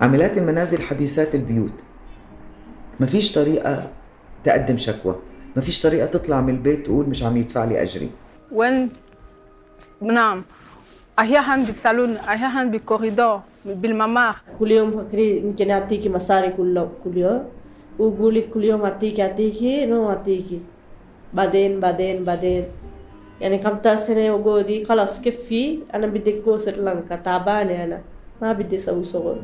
عاملات المنازل حبيسات البيوت. ما فيش طريقة تقدم شكوى. ما فيش طريقة تطلع من البيت تقول مش عم يدفع لي أجري. وين نعم. أحيانا بالصالون أحيانا بالكوريدور بالممر. كل يوم فكري يمكن أعطيكي مصاري كل كل يوم. وقولي كل يوم أعطيكي أعطيكي نو أعطيكي بعدين بعدين بعدين. يعني كم سنة وجودي خلاص كفي. أنا بدي أكون سريلانكا تعبانة أنا. ما بدي أسوي شغل.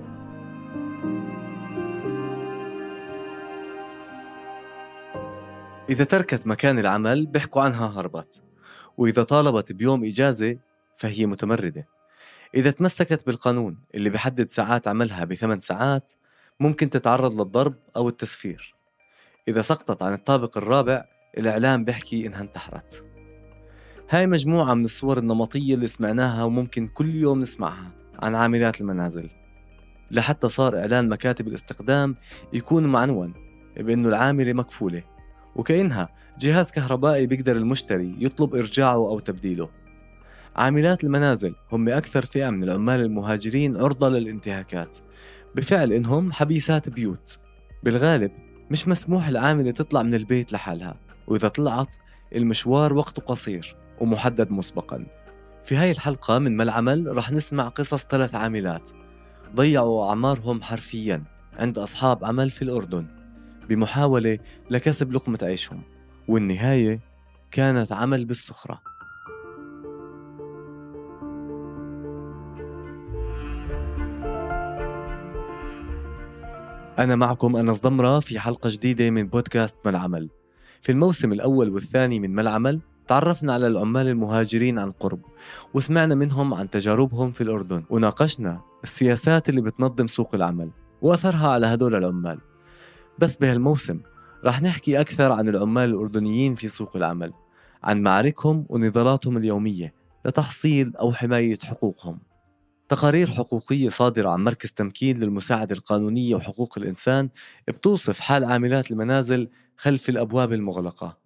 إذا تركت مكان العمل بيحكوا عنها هربت. وإذا طالبت بيوم إجازة فهي متمردة. إذا تمسكت بالقانون اللي بحدد ساعات عملها بثمان ساعات ممكن تتعرض للضرب أو التسفير. إذا سقطت عن الطابق الرابع الإعلام بيحكي إنها انتحرت. هاي مجموعة من الصور النمطية اللي سمعناها وممكن كل يوم نسمعها عن عاملات المنازل. لحتى صار إعلان مكاتب الاستخدام يكون معنون بأنه العاملة مكفولة. وكأنها جهاز كهربائي بيقدر المشتري يطلب إرجاعه أو تبديله. عاملات المنازل هم أكثر فئة من العمال المهاجرين عرضة للانتهاكات. بفعل إنهم حبيسات بيوت. بالغالب مش مسموح العاملة تطلع من البيت لحالها. وإذا طلعت المشوار وقته قصير ومحدد مسبقا. في هاي الحلقة من ما العمل رح نسمع قصص ثلاث عاملات. ضيعوا أعمارهم حرفيا عند أصحاب عمل في الأردن. بمحاولة لكسب لقمة عيشهم والنهاية كانت عمل بالسخرة أنا معكم أنس ضمرة في حلقة جديدة من بودكاست ما العمل في الموسم الأول والثاني من ما العمل تعرفنا على العمال المهاجرين عن قرب وسمعنا منهم عن تجاربهم في الأردن وناقشنا السياسات اللي بتنظم سوق العمل وأثرها على هدول العمال. بس بهالموسم رح نحكي أكثر عن العمال الأردنيين في سوق العمل عن معاركهم ونضالاتهم اليومية لتحصيل أو حماية حقوقهم. تقارير حقوقية صادرة عن مركز تمكين للمساعدة القانونية وحقوق الإنسان بتوصف حال عاملات المنازل خلف الأبواب المغلقة.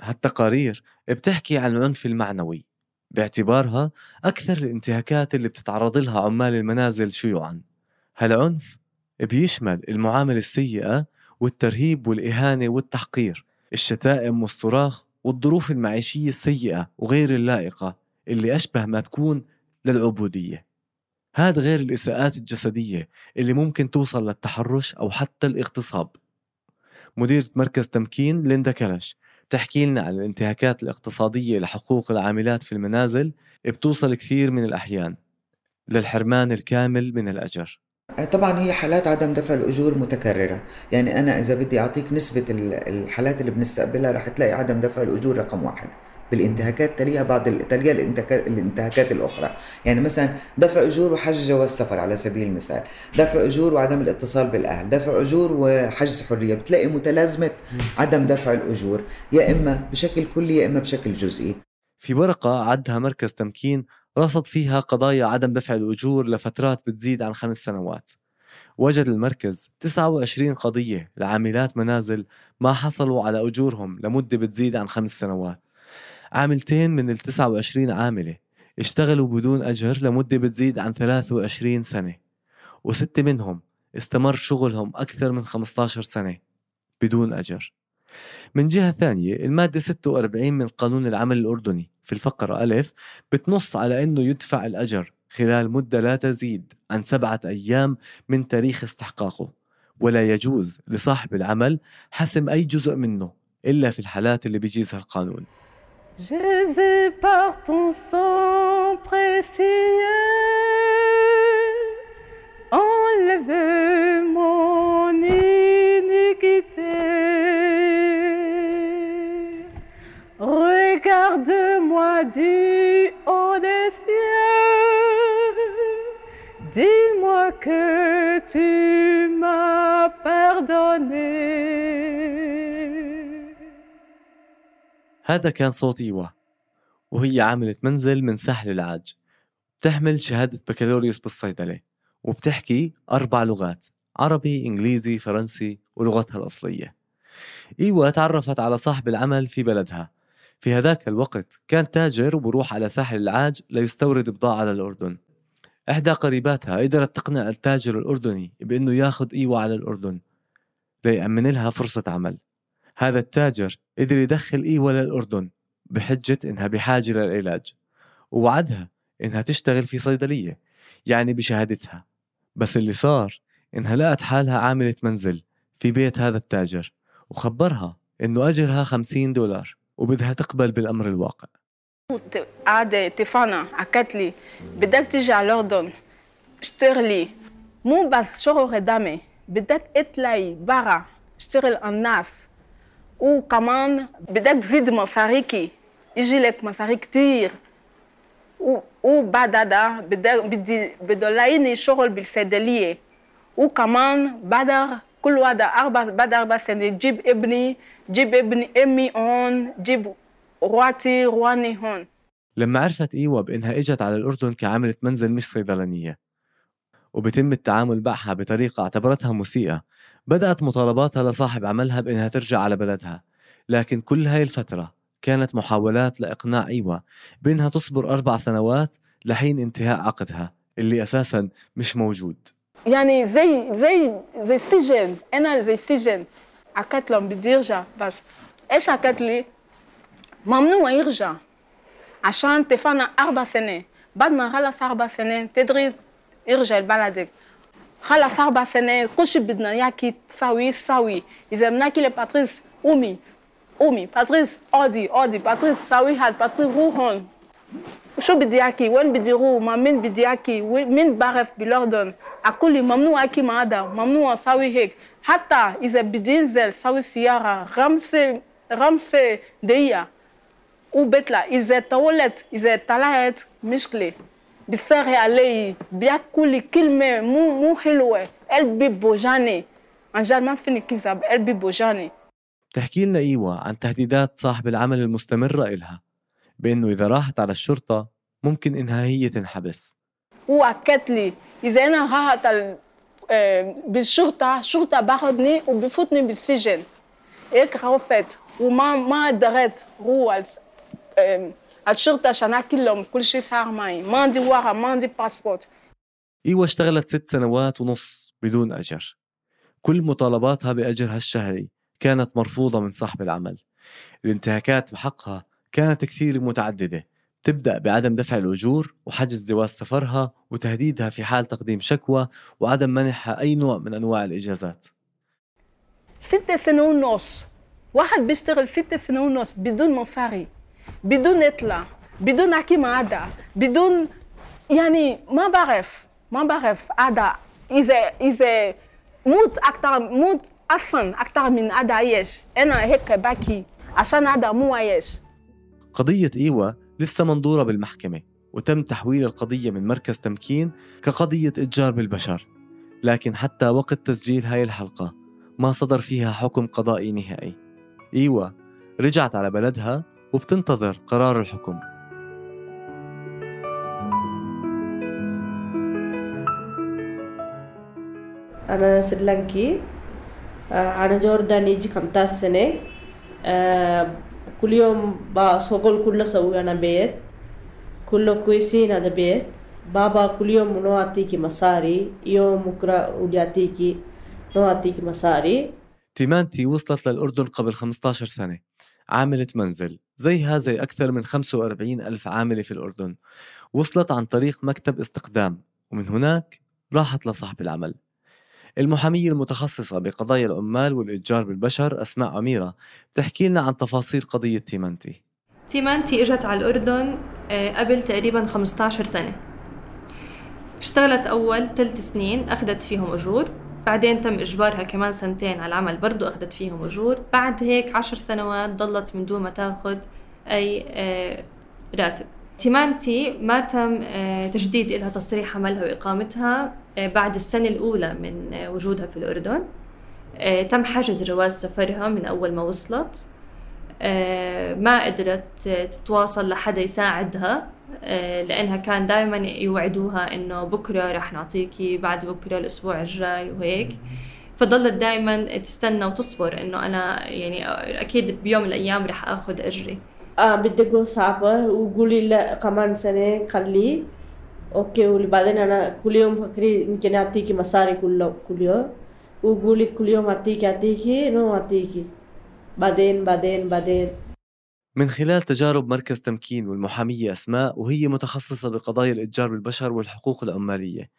هالتقارير بتحكي عن العنف المعنوي باعتبارها أكثر الانتهاكات اللي بتتعرض لها عمال المنازل شيوعا. هالعنف بيشمل المعاملة السيئة والترهيب والإهانة والتحقير الشتائم والصراخ والظروف المعيشية السيئة وغير اللائقة اللي أشبه ما تكون للعبودية. هذا غير الإساءات الجسدية اللي ممكن توصل للتحرش أو حتى الاغتصاب. مديرة مركز تمكين ليندا كلش تحكي لنا عن الانتهاكات الاقتصادية لحقوق العاملات في المنازل بتوصل كثير من الأحيان للحرمان الكامل من الأجر. طبعا هي حالات عدم دفع الأجور متكررة. يعني أنا إذا بدي أعطيك نسبة الحالات اللي بنستقبلها رح تلاقي عدم دفع الأجور رقم واحد. بالانتهاكات تليها بعض تليها الانتهاكات الأخرى. يعني مثلا دفع أجور وحجز جواز سفر على سبيل المثال. دفع أجور وعدم الاتصال بالأهل. دفع أجور وحجز حرية. بتلاقي متلازمة عدم دفع الأجور. يا إما بشكل كلي يا إما بشكل جزئي. في ورقة عدها مركز تمكين رصد فيها قضايا عدم دفع الأجور لفترات بتزيد عن خمس سنوات. وجد المركز 29 قضية لعاملات منازل ما حصلوا على أجورهم لمدة بتزيد عن خمس سنوات. عاملتين من ال 29 عاملة اشتغلوا بدون أجر لمدة بتزيد عن 23 سنة وستة منهم استمر شغلهم أكثر من 15 سنة بدون أجر. من جهة ثانية المادة 46 من قانون العمل الأردني في الفقرة ألف بتنص على أنه يدفع الأجر خلال مدة لا تزيد عن سبعة أيام من تاريخ استحقاقه ولا يجوز لصاحب العمل حسم أي جزء منه إلا في الحالات اللي بيجيزها القانون. Jésus Regarde-moi du haut des cieux, dis-moi que tu m'as pardonné. هذا كان صوت إيوا وهي عاملة منزل من ساحل العاج. بتحمل شهادة بكالوريوس بالصيدلة وبتحكي أربع لغات عربي، إنجليزي، فرنسي ولغتها الأصلية. إيوا تعرفت على صاحب العمل في بلدها. في هذاك الوقت كان تاجر وبروح على ساحل العاج ليستورد بضاعة للأردن إحدى قريباتها قدرت تقنع التاجر الأردني بأنه ياخد إيوة على الأردن ليأمن لها فرصة عمل. هذا التاجر قدر يدخل إيوة للأردن بحجة إنها بحاجة للعلاج ووعدها إنها تشتغل في صيدلية يعني بشهادتها. بس اللي صار إنها لقت حالها عاملة منزل في بيت هذا التاجر وخبرها إنه أجرها 50 دولار. وبدها تقبل بالأمر الواقع. عادة تفانا حكت لي بدك تيجي على الأردن اشتغل لي مو بس شغل خدامة بدك اطلعي برا اشتغل الناس. وكمان بدك تزيد مصاريكي. يجي لك مصاري كتير. وبعد هذا بدك بدي بدولاريني شغل بالصيدلية. وكمان بعد كل واحدة أربع بعد أربع سنين جيب ابني جيب ابني أمي هون جيب رواتي رواني هون. لما عرفت إيوة بإنها إجت على الأردن كعاملة منزل مش صيدلانية وبتم التعامل معها بطريقة اعتبرتها مسيئة. بدأت مطالباتها لصاحب عملها بإنها ترجع على بلدها. لكن كل هاي الفترة كانت محاولات لإقناع إيوة بإنها تصبر أربع سنوات لحين انتهاء عقدها اللي أساسا مش موجود. يعني زي زي زي سجن أنا زي سجن حكت لهم بدي يرجع بس إيش حكت لي ممنوع يرجع عشان تفانا أربع سنين بعد ما خلص أربع سنين تدري يرجع لبلدك خلص أربع سنين كل شيء بدنا ياكي تساوي تساوي اذا بناكي لباتريس قومي قومي باتريس اودي اودي باتريس ساوي هاد باتريس روح هون شو بدي أحكي؟ وين بدي أروح؟ مين بدي وين- مين بعرف بالاردن أقول لي ممنوع أحكي مع هذا ممنوع أسوي هيك. حتى إذا بدي انزل سوي سيارة خمسة خمسة دقيقة. وبطلع إذا طولت إذا طلعت مشكلة. بيصير علي. بياكل كلمة مو مو حلوة. قلبي بوجعني. عن جد ما فيني كذب. قلبي بوجعني. تحكي لنا إيوة عن تهديدات صاحب العمل المستمرة إلها. بإنه إذا راحت على الشرطة ممكن إنها هي تنحبس. هو أكد لي إذا أنا راحت آه، بالشرطة الشرطة باخدني وبفوتني بالسجن. هيك عرفت وما ما قدرت روح آم، على الشرطة عشان أحكي لهم كل شيء صار معي. ما عندي ورقة ما عندي باسبورت. إيوة اشتغلت ست سنوات ونص بدون أجر. كل مطالباتها بأجرها الشهري كانت مرفوضة من صاحب العمل. الانتهاكات بحقها كانت كثير متعددة. تبدأ بعدم دفع الأجور وحجز جواز سفرها وتهديدها في حال تقديم شكوى وعدم منحها أي نوع من أنواع الإجازات. ست سنة ونص. واحد بيشتغل ست سنة ونص بدون مصاري بدون يطلع بدون أحكي مع هذا بدون يعني ما بعرف ما بعرف هذا إذا إذا موت أكتر موت أصلا أكتر من هذا عايش. أنا هيك بحكي عشان هذا مو عايش. قضية إيوة لسه منظورة بالمحكمة وتم تحويل القضية من مركز تمكين كقضية إتجار بالبشر. لكن حتى وقت تسجيل هاي الحلقة ما صدر فيها حكم قضائي نهائي. إيوة رجعت على بلدها وبتنتظر قرار الحكم. أنا سريلانكي. آه، أنا جورداني يجي خمسة سنة. آه، كل يوم بشغل كله سوي أنا بيت كله كويسين هذا بيت. بابا كل يوم no أعطيكي مصاري يوم بكرة ودي أعطيكي نو أعطيكي مصاري تيمانتي وصلت للأردن قبل 15 سنة. عاملة منزل زيها زي أكثر من 45 ألف عاملة في الأردن. وصلت عن طريق مكتب استقدام ومن هناك راحت لصاحب العمل. المحامية المتخصصة بقضايا العمال والإتجار بالبشر أسماء أميرة بتحكي لنا عن تفاصيل قضية تيمانتي. تيمانتي إجت على الأردن آه، قبل تقريبا 15 سنة. اشتغلت أول ثلاث سنين أخذت فيهم أجور. بعدين تم إجبارها كمان سنتين على العمل برضو أخذت فيهم أجور. بعد هيك عشر سنوات ضلت من دون ما تاخذ أي آه، راتب. تيمانتي ما تم آه، تجديد لها تصريح عملها وإقامتها. بعد السنة الأولى من آه، وجودها في الأردن. آه، تم حجز جواز سفرها من أول ما وصلت. آه، ما قدرت تتواصل لحدا يساعدها. آه، لأنها كان دائما يوعدوها إنه بكرة رح نعطيكي بعد بكرة الأسبوع الجاي وهيك. فضلت دائما تستنى وتصبر إنه أنا يعني أكيد بيوم من الأيام رح آخذ أجري. آه بدي أقول صعبة وقولي لا كمان سنة خليه. okay وبعدين أنا كل يوم فكري يمكن اعطيكي مصاري كل كل يوم وقولي كل يوم اعطيكي اعطيكي no اعطيكي بعدين بعدين بعدين من خلال تجارب مركز تمكين والمحامية أسماء وهي متخصصة بقضايا الإتجار بالبشر والحقوق العمالية.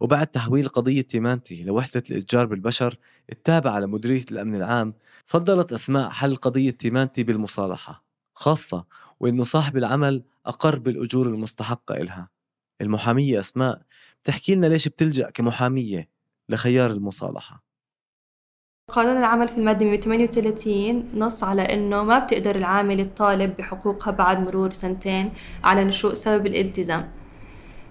وبعد تحويل قضية تيمانتي لوحدة الإتجار بالبشر التابعة لمديرية الأمن العام فضلت أسماء حل قضية تيمانتي بالمصالحة خاصة وإنه صاحب العمل أقر بالأجور المستحقة إلها. المحامية أسماء بتحكي لنا ليش بتلجأ كمحامية لخيار المصالحة؟ قانون العمل في المادة 138 نص على إنه ما بتقدر العامل تطالب بحقوقها بعد مرور سنتين على نشوء سبب الالتزام.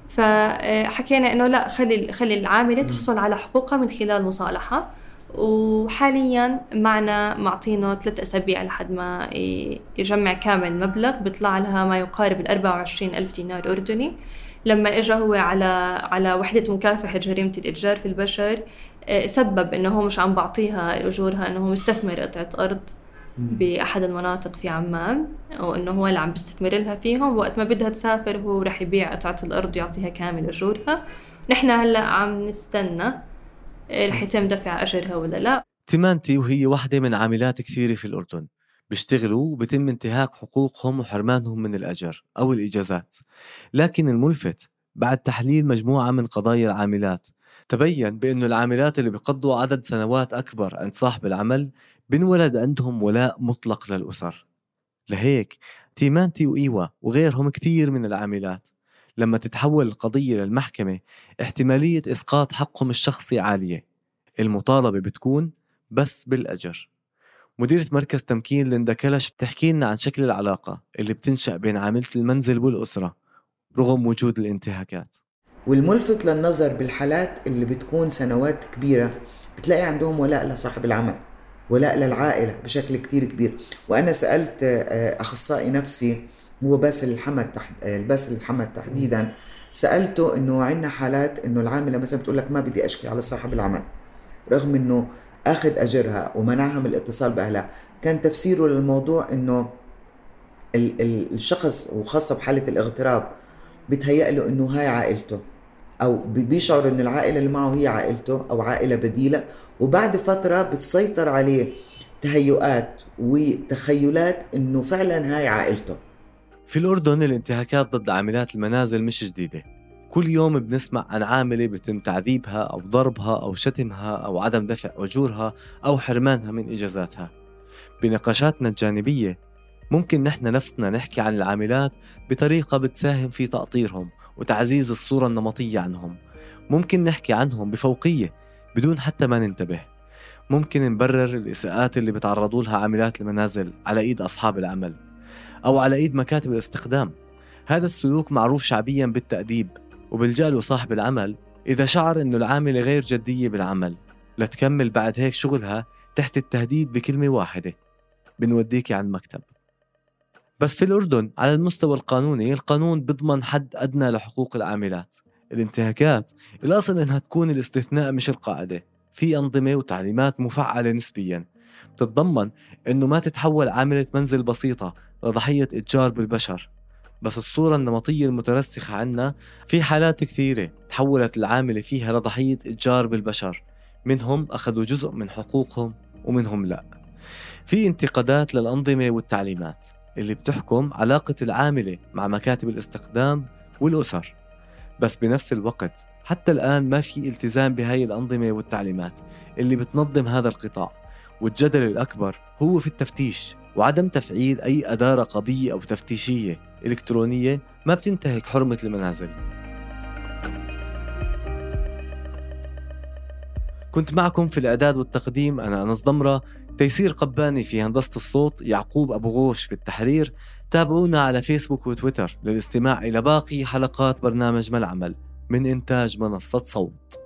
فحكينا إنه لا خلي خلي العاملة تحصل على حقوقها من خلال مصالحة. وحاليا معنا معطينه ثلاث أسابيع لحد ما يجمع كامل المبلغ بيطلع لها ما يقارب ال 24 ألف دينار أردني. لما اجى هو على على وحدة مكافحة جريمة الإتجار في البشر آه، سبب إنه هو مش عم بعطيها اجورها إنه هو مستثمر قطعة أرض بأحد المناطق في عمان وإنه هو اللي عم بيستثمر لها فيهم. وقت ما بدها تسافر هو رح يبيع قطعة الأرض ويعطيها كامل أجورها. نحن هلأ عم نستنى رح يتم دفع أجرها ولا لا. تيمانتي وهي واحدة من عاملات كثيرة في الأردن. بيشتغلوا وبتم انتهاك حقوقهم وحرمانهم من الأجر أو الإجازات. لكن الملفت بعد تحليل مجموعة من قضايا العاملات. تبين بأنه العاملات اللي بيقضوا عدد سنوات أكبر عند صاحب العمل بنولد عندهم ولاء مطلق للأسر. لهيك تيمانتي وإيوا وغيرهم كثير من العاملات. لما تتحول القضية للمحكمة احتمالية إسقاط حقهم الشخصي عالية. المطالبة بتكون بس بالأجر. مديرة مركز تمكين ليندا كلش بتحكي لنا عن شكل العلاقة اللي بتنشأ بين عاملة المنزل والأسرة رغم وجود الانتهاكات. والملفت للنظر بالحالات اللي بتكون سنوات كبيرة بتلاقي عندهم ولاء لصاحب العمل ولاء للعائلة بشكل كتير كبير. وأنا سألت آه، أخصائي نفسي هو باسل الحمد تحد... آه، باسل الحمد تحديدا. سألته إنه عندنا حالات إنه العاملة مثلا بتقول لك ما بدي أشكي على صاحب العمل رغم إنه أخذ أجرها ومنعها من الاتصال بأهلها. كان تفسيره للموضوع إنه الشخص وخاصة بحالة الاغتراب بتهيأ له إنه هاي عائلته أو بيشعر ان العائلة اللي معه هي عائلته أو عائلة بديلة. وبعد فترة بتسيطر عليه تهيؤات وتخيلات إنه فعلا هاي عائلته. في الأردن الانتهاكات ضد عاملات المنازل مش جديدة. كل يوم بنسمع عن عاملة بتم تعذيبها أو ضربها أو شتمها أو عدم دفع أجورها أو حرمانها من إجازاتها. بنقاشاتنا الجانبية ممكن نحن نفسنا نحكي عن العاملات بطريقة بتساهم في تأطيرهم وتعزيز الصورة النمطية عنهم. ممكن نحكي عنهم بفوقية بدون حتى ما ننتبه. ممكن نبرر الإساءات اللي بتعرضوا لها عاملات المنازل على إيد أصحاب العمل. أو على إيد مكاتب الاستخدام. هذا السلوك معروف شعبيا بالتأديب وبلجأ صاحب العمل إذا شعر إنه العاملة غير جدية بالعمل. لتكمل بعد هيك شغلها تحت التهديد بكلمة واحدة. بنوديكي على المكتب. بس في الأردن على المستوى القانوني القانون بضمن حد أدنى لحقوق العاملات. الانتهاكات الأصل إنها تكون الاستثناء مش القاعدة. في أنظمة وتعليمات مفعلة نسبيا. بتتضمن إنه ما تتحول عاملة منزل بسيطة لضحية إتجار بالبشر. بس الصورة النمطية المترسخة عنا في حالات كثيرة تحولت العاملة فيها لضحية إتجار بالبشر. منهم أخذوا جزء من حقوقهم ومنهم لا. في انتقادات للأنظمة والتعليمات اللي بتحكم علاقة العاملة مع مكاتب الاستخدام والأسر. بس بنفس الوقت حتى الآن ما في التزام بهاي الأنظمة والتعليمات اللي بتنظم هذا القطاع. والجدل الأكبر هو في التفتيش وعدم تفعيل أي أداة رقابية أو تفتيشية إلكترونية ما بتنتهك حرمة المنازل. كنت معكم في الإعداد والتقديم أنا أنس ضمرة تيسير قباني في هندسة الصوت يعقوب أبو غوش في التحرير. تابعونا على فيسبوك وتويتر للاستماع إلى باقي حلقات برنامج ما العمل من إنتاج منصة صوت.